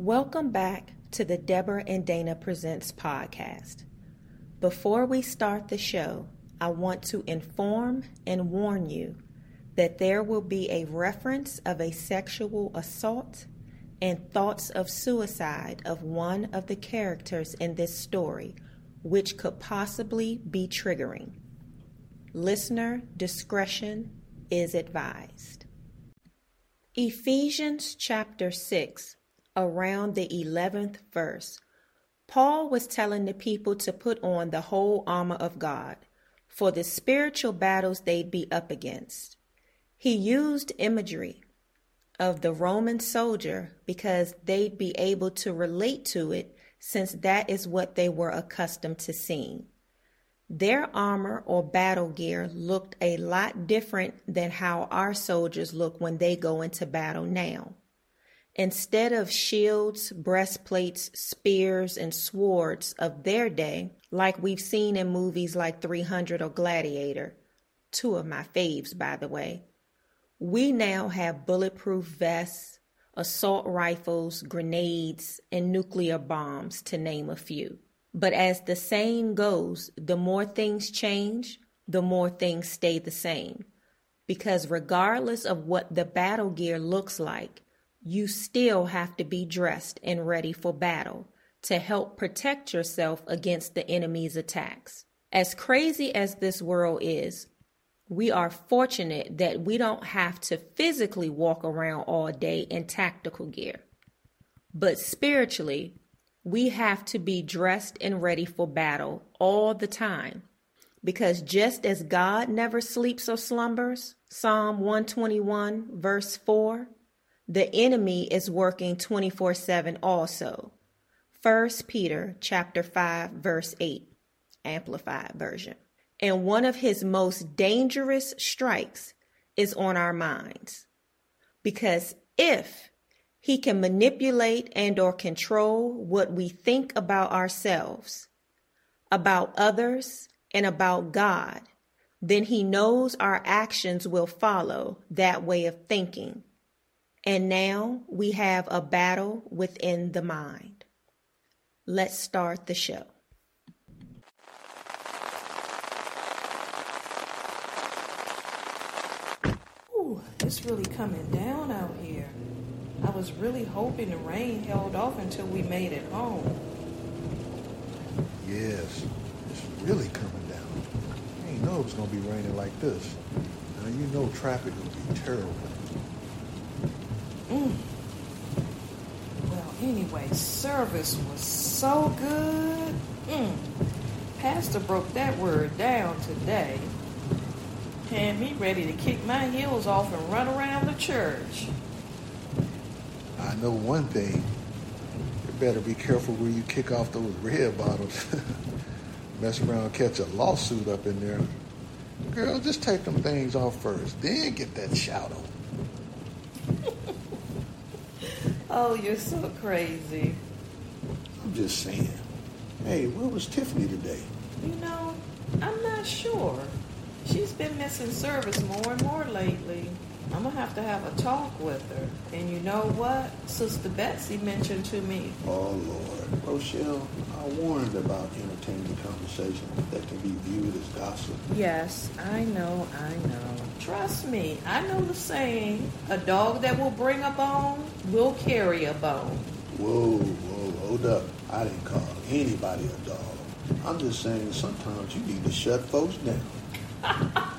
Welcome back to the Deborah and Dana Presents podcast. Before we start the show, I want to inform and warn you that there will be a reference of a sexual assault and thoughts of suicide of one of the characters in this story, which could possibly be triggering. Listener discretion is advised. Ephesians chapter 6, around the 11th verse, Paul was telling the people to put on the whole armor of God for the spiritual battles they'd be up against. He used imagery of the Roman soldier because they'd be able to relate to it since that is what they were accustomed to seeing. Their armor or battle gear looked a lot different than how our soldiers look when they go into battle now. Instead of shields, breastplates, spears, and swords of their day, like we've seen in movies like 300 or Gladiator, two of my faves, by the way, we now have bulletproof vests, assault rifles, grenades, and nuclear bombs, to name a few. But as the saying goes, the more things change, the more things stay the same. Because regardless of what the battle gear looks like, you still have to be dressed and ready for battle to help protect yourself against the enemy's attacks. As crazy as this world is, we are fortunate that we don't have to physically walk around all day in tactical gear. But spiritually, we have to be dressed and ready for battle all the time. Because just as God never sleeps or slumbers, Psalm 121, verse 4, the enemy is working 24 7 also. 1 Peter chapter 5, verse 8, Amplified Version. And one of his most dangerous strikes is on our minds. Because if he can manipulate and or control what we think about ourselves, about others, and about God, then he knows our actions will follow that way of thinking. And now we have a battle within the mind. Let's start the show. Ooh, It's really coming down out here. I was really hoping the rain held off until we made it home. Yes, it's really coming down. I didn't know it was going to be raining like this. Now, you know traffic will be terrible. Mm. Well, anyway, service was so good. Mm. Pastor broke that word down today had me ready to kick my heels off and run around the church. I know one thing. You better be careful where you kick off those red bottoms. Mess around, catch a lawsuit up in there. Girl, just take them things off first, then get that shout out. Oh, you're so crazy. I'm just saying. Hey, where was Tiffany today? You know, I'm not sure. She's been missing service more and more lately. I'm gonna have to have a talk with her. And you know what? Sister Betsy mentioned to me. Oh Lord, Rochelle, I warned about entertaining conversation that can be viewed as gossip. Yes, I know, I know. Trust me, I know the saying: a dog that will bring a bone will carry a bone. Whoa, whoa, hold up! I didn't call anybody a dog. I'm just saying sometimes you need to shut folks down.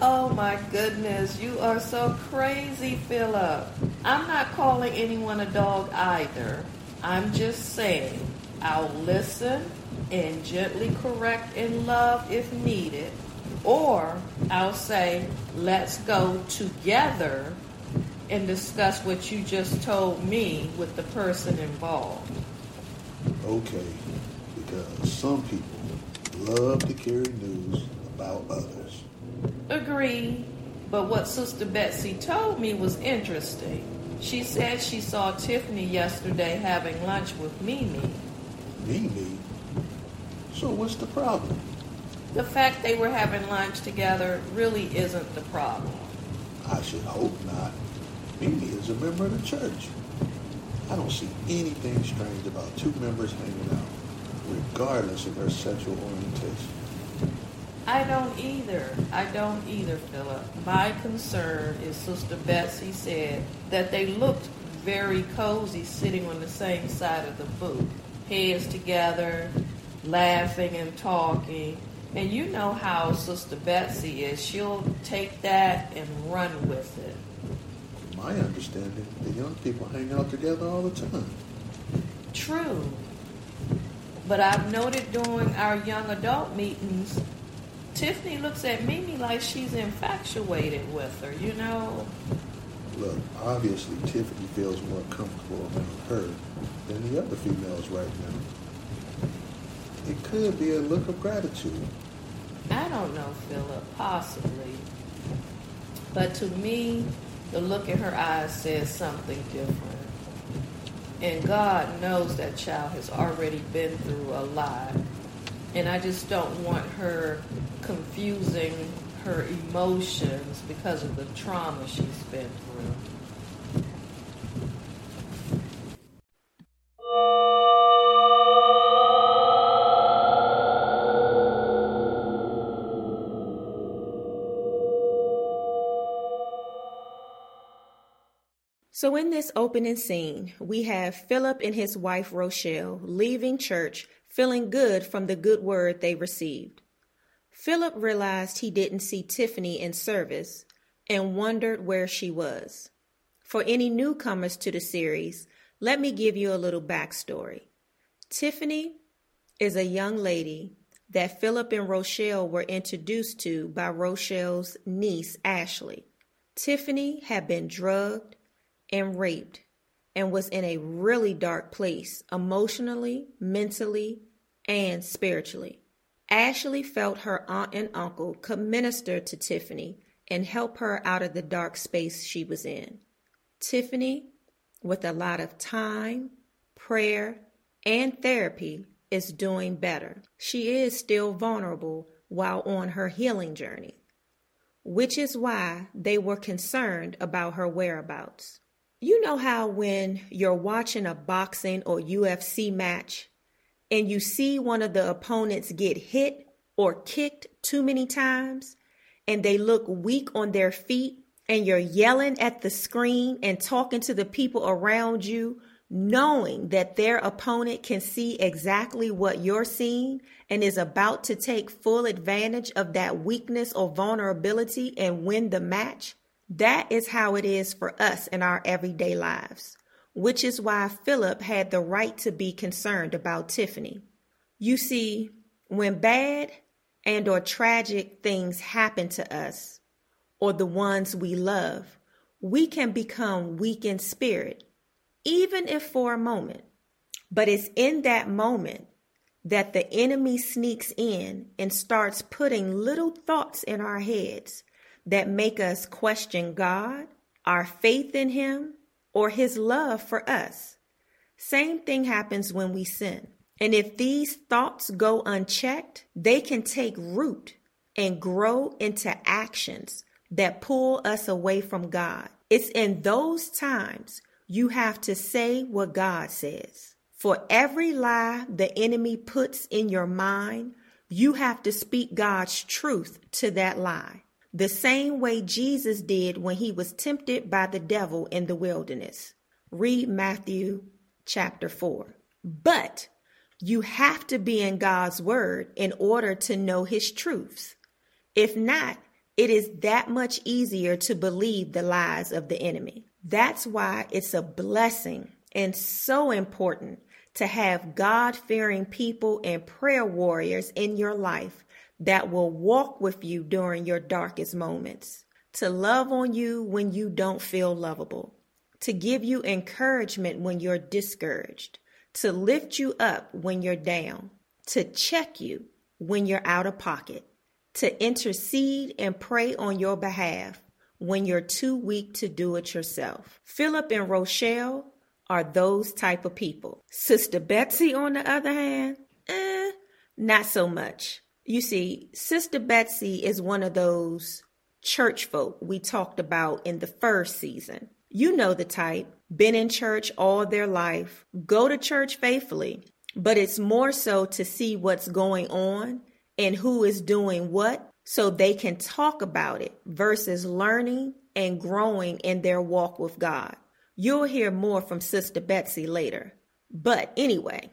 oh my goodness, you are so crazy, Phillip. I'm not calling anyone a dog either. I'm just saying I'll listen and gently correct in love if needed. Or I'll say, let's go together and discuss what you just told me with the person involved. Okay, because some people love to carry news about others. Agreed. But what Sister Betsy told me was interesting. She said she saw Tiffany yesterday having lunch with Mimi. Mimi? So what's the problem? The fact they were having lunch together really isn't the problem. I should hope not. Mimi is a member of the church. I don't see anything strange about two members hanging out, regardless of their sexual orientation. I don't either. I don't either, Phillip. My concern is Sister Betsy said that they looked very cozy sitting on the same side of the booth, heads together, laughing and talking. And you know how Sister Betsy is. She'll take that and run with it. From my understanding, the young people hang out together all the time. True. But I've noted during our young adult meetings, Tiffany looks at Mimi like she's infatuated with her, you know? Look, obviously Tiffany feels more comfortable around her than the other females right now. It could be a look of gratitude. I don't know, Phillip, possibly. But to me, the look in her eyes says something different. And God knows that child has already been through a lot. And I just don't want her confusing her emotions because of the trauma she's been through. So, in this opening scene, we have Phillip and his wife Rochelle leaving church feeling good from the good word they received. Phillip realized he didn't see Tiffany in service and wondered where she was. For any newcomers to the series, let me give you a little backstory. Tiffany is a young lady that Phillip and Rochelle were introduced to by Rochelle's niece, Ashley. Tiffany had been drugged and raped and was in a really dark place emotionally, mentally, and spiritually. Ashley felt her aunt and uncle could minister to Tiffany and help her out of the dark space she was in. Tiffany, with a lot of time, prayer, and therapy, is doing better. She is still vulnerable while on her healing journey, which is why they were concerned about her whereabouts. You know how when you're watching a boxing or UFC match and you see one of the opponents get hit or kicked too many times and they look weak on their feet and you're yelling at the screen and talking to the people around you, knowing that their opponent can see exactly what you're seeing and is about to take full advantage of that weakness or vulnerability and win the match. That is how it is for us in our everyday lives which is why Phillip had the right to be concerned about Tiffany. You see, when bad and or tragic things happen to us or the ones we love, we can become weak in spirit, even if for a moment. But it's in that moment that the enemy sneaks in and starts putting little thoughts in our heads that make us question God, our faith in Him, or his love for us. Same thing happens when we sin. And if these thoughts go unchecked, they can take root and grow into actions that pull us away from God. It's in those times you have to say what God says. For every lie the enemy puts in your mind, you have to speak God's truth to that lie the same way Jesus did when he was tempted by the devil in the wilderness. Read Matthew chapter 4. But you have to be in God's word in order to know his truths. If not, it is that much easier to believe the lies of the enemy. That's why it's a blessing and so important to have God fearing people and prayer warriors in your life that will walk with you during your darkest moments, to love on you when you don't feel lovable, to give you encouragement when you're discouraged, to lift you up when you're down, to check you when you're out of pocket, to intercede and pray on your behalf when you're too weak to do it yourself. Phillip and Rochelle are those type of people. Sister Betsy, on the other hand, eh, not so much. You see, Sister Betsy is one of those church folk we talked about in the first season. You know the type. Been in church all their life, go to church faithfully, but it's more so to see what's going on and who is doing what so they can talk about it versus learning and growing in their walk with God. You'll hear more from Sister Betsy later. But anyway,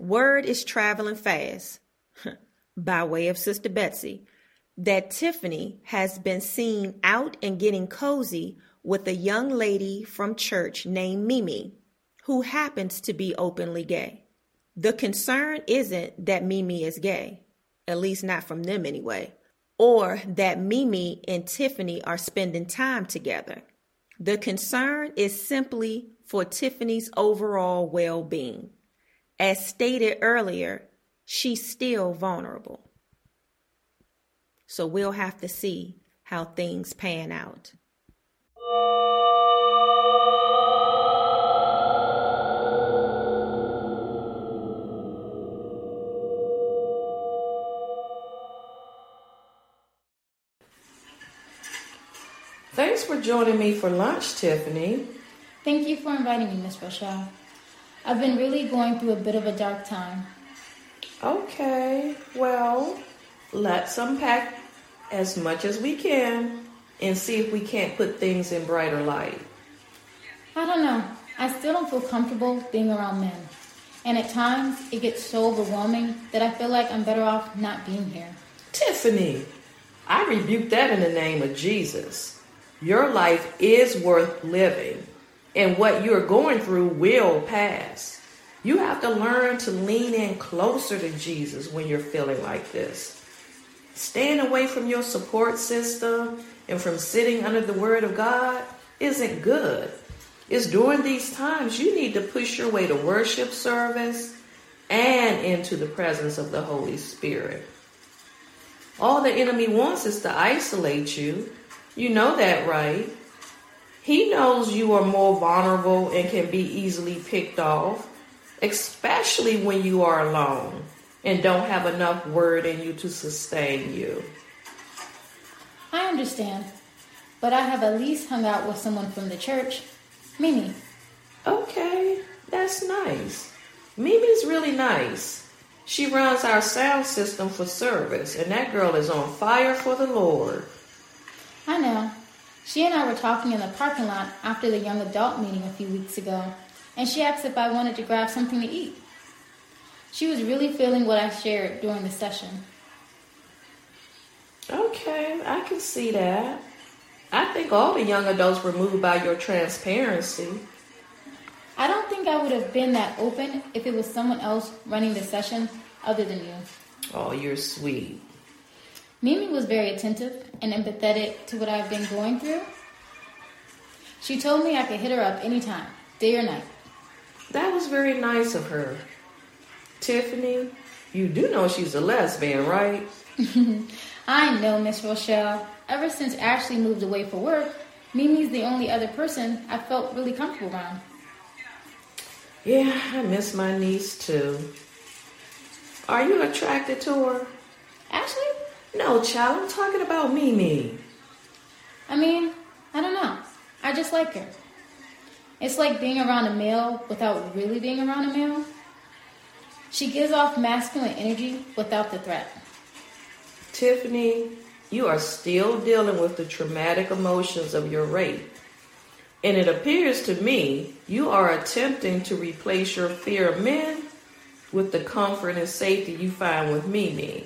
word is traveling fast by way of Sister Betsy that Tiffany has been seen out and getting cozy with a young lady from church named Mimi, who happens to be openly gay. The concern isn't that Mimi is gay, at least not from them anyway, or that Mimi and Tiffany are spending time together. The concern is simply for Tiffany's overall well being. As stated earlier, she's still vulnerable. So we'll have to see how things pan out. Thanks for joining me for lunch, Tiffany. Thank you for inviting me, Miss Rochelle. I've been really going through a bit of a dark time. Okay, well, let's unpack as much as we can and see if we can't put things in brighter light. I don't know. I still don't feel comfortable being around men. And at times, it gets so overwhelming that I feel like I'm better off not being here. Tiffany, I rebuke that in the name of Jesus. Your life is worth living, and what you're going through will pass. You have to learn to lean in closer to Jesus when you're feeling like this. Staying away from your support system and from sitting under the Word of God isn't good. It's during these times you need to push your way to worship service and into the presence of the Holy Spirit. All the enemy wants is to isolate you. You know that, right? He knows you are more vulnerable and can be easily picked off, especially when you are alone and don't have enough word in you to sustain you. I understand, but I have at least hung out with someone from the church. Mimi. Okay, that's nice. Mimi's really nice. She runs our sound system for service, and that girl is on fire for the Lord. I know. She and I were talking in the parking lot after the young adult meeting a few weeks ago, and she asked if I wanted to grab something to eat. She was really feeling what I shared during the session. Okay, I can see that. I think all the young adults were moved by your transparency. I don't think I would have been that open if it was someone else running the session other than you. Oh, you're sweet. Mimi was very attentive and empathetic to what I've been going through. She told me I could hit her up anytime, day or night. That was very nice of her. Tiffany, you do know she's a lesbian, right? I know, Miss Rochelle. Ever since Ashley moved away for work, Mimi's the only other person I felt really comfortable around. Yeah, I miss my niece too. Are you attracted to her? Ashley? No, child, I'm talking about Mimi. I mean, I don't know. I just like her. It's like being around a male without really being around a male. She gives off masculine energy without the threat. Tiffany, you are still dealing with the traumatic emotions of your rape. And it appears to me you are attempting to replace your fear of men with the comfort and safety you find with Mimi.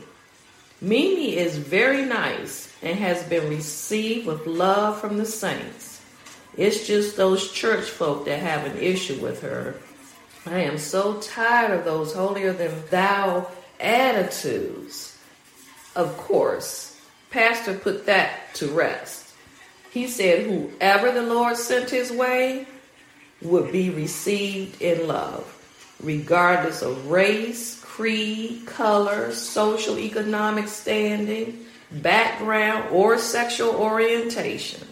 Mimi is very nice and has been received with love from the saints. It's just those church folk that have an issue with her. I am so tired of those holier than thou attitudes. Of course, Pastor put that to rest. He said, Whoever the Lord sent his way would be received in love, regardless of race, creed, color, social economic standing, background, or sexual orientation.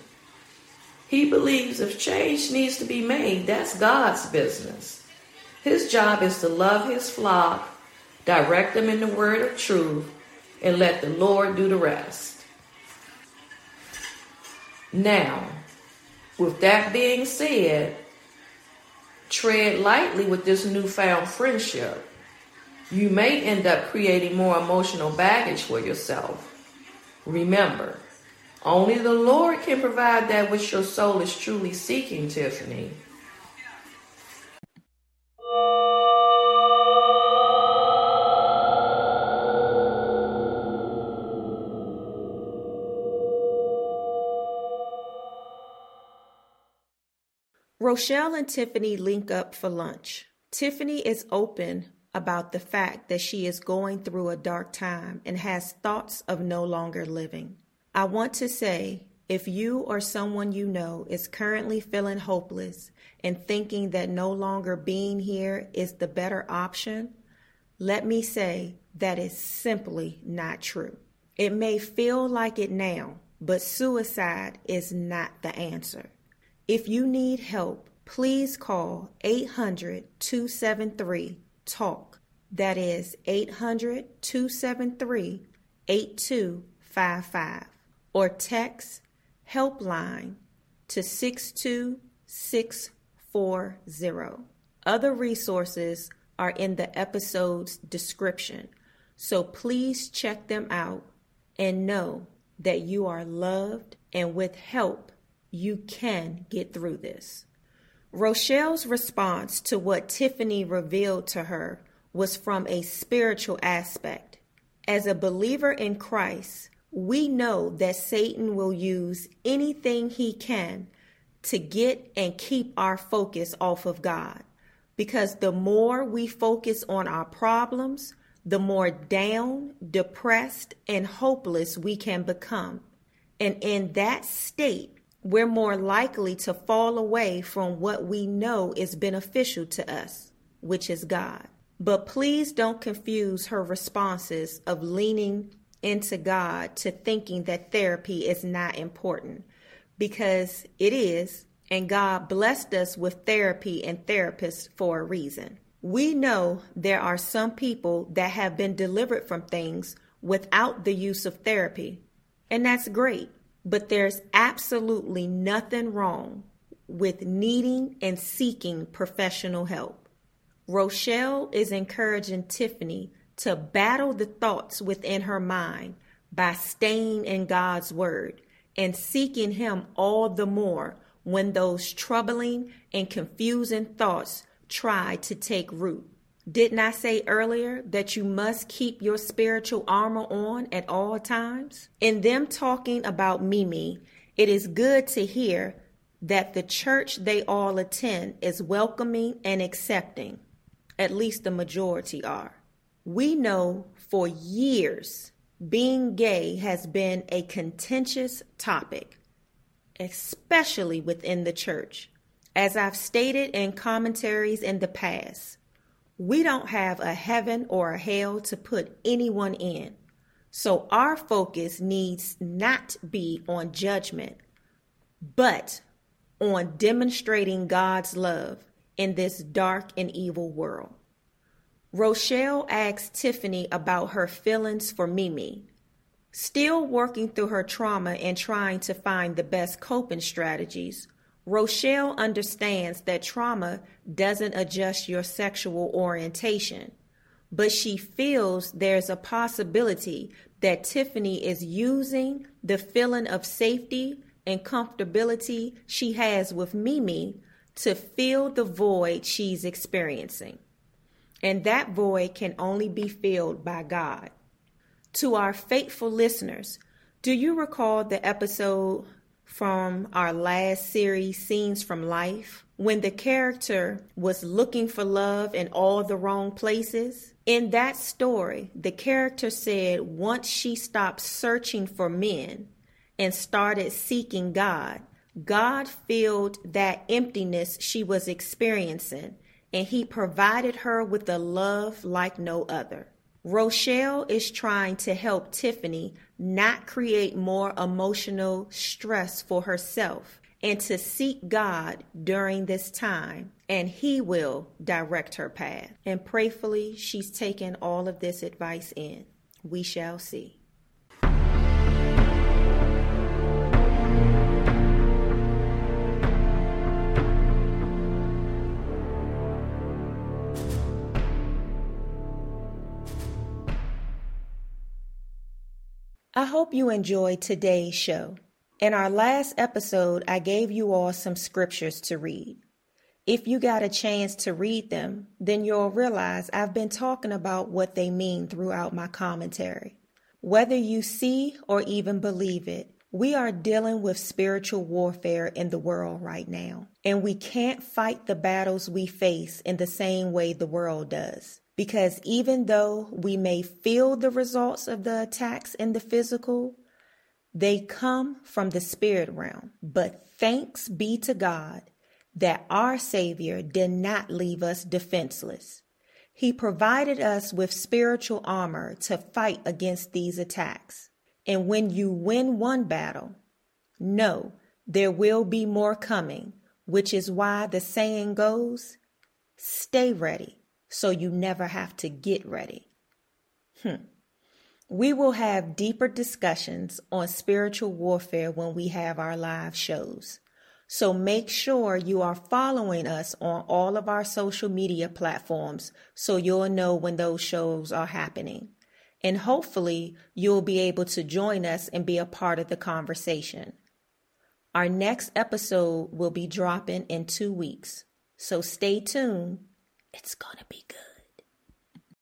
He believes if change needs to be made, that's God's business. His job is to love his flock, direct them in the word of truth, and let the Lord do the rest. Now, With that being said, tread lightly with this newfound friendship. You may end up creating more emotional baggage for yourself. Remember, only the Lord can provide that which your soul is truly seeking, Tiffany. Rochelle and Tiffany link up for lunch. Tiffany is open about the fact that she is going through a dark time and has thoughts of no longer living. I want to say if you or someone you know is currently feeling hopeless and thinking that no longer being here is the better option, let me say that is simply not true. It may feel like it now, but suicide is not the answer. If you need help, please call 800 273 TALK. That is 800 273 8255. Or text helpline to 62640. Other resources are in the episode's description, so please check them out and know that you are loved and with help you can get through this. Rochelle's response to what Tiffany revealed to her was from a spiritual aspect. As a believer in Christ, we know that Satan will use anything he can to get and keep our focus off of God. Because the more we focus on our problems, the more down, depressed, and hopeless we can become. And in that state, we're more likely to fall away from what we know is beneficial to us, which is God. But please don't confuse her responses of leaning into God to thinking that therapy is not important, because it is, and God blessed us with therapy and therapists for a reason. We know there are some people that have been delivered from things without the use of therapy, and that's great. But there's absolutely nothing wrong with needing and seeking professional help. Rochelle is encouraging Tiffany to battle the thoughts within her mind by staying in God's Word and seeking Him all the more when those troubling and confusing thoughts try to take root. Didn't I say earlier that you must keep your spiritual armor on at all times? In them talking about Mimi, it is good to hear that the church they all attend is welcoming and accepting. At least the majority are. We know for years being gay has been a contentious topic, especially within the church. As I've stated in commentaries in the past, we don't have a heaven or a hell to put anyone in. So our focus needs not be on judgment, but on demonstrating God's love in this dark and evil world. Rochelle asked Tiffany about her feelings for Mimi. Still working through her trauma and trying to find the best coping strategies, Rochelle understands that trauma doesn't adjust your sexual orientation, but she feels there's a possibility that Tiffany is using the feeling of safety and comfortability she has with Mimi to fill the void she's experiencing. And that void can only be filled by God. To our faithful listeners, do you recall the episode from our last series, Scenes from Life, when the character was looking for love in all the wrong places. In that story, the character said once she stopped searching for men and started seeking God, God filled that emptiness she was experiencing and He provided her with a love like no other. Rochelle is trying to help Tiffany not create more emotional stress for herself and to seek God during this time, and He will direct her path. And prayfully, she's taken all of this advice in. We shall see. I hope you enjoyed today's show. In our last episode, I gave you all some scriptures to read. If you got a chance to read them, then you'll realize I've been talking about what they mean throughout my commentary. Whether you see or even believe it, we are dealing with spiritual warfare in the world right now, and we can't fight the battles we face in the same way the world does. Because even though we may feel the results of the attacks in the physical, they come from the spirit realm. But thanks be to God that our Savior did not leave us defenseless. He provided us with spiritual armor to fight against these attacks. And when you win one battle, know there will be more coming, which is why the saying goes stay ready so you never have to get ready. Hmm. We will have deeper discussions on spiritual warfare when we have our live shows. So make sure you are following us on all of our social media platforms so you'll know when those shows are happening. And hopefully, you'll be able to join us and be a part of the conversation. Our next episode will be dropping in two weeks. So stay tuned. It's to be good.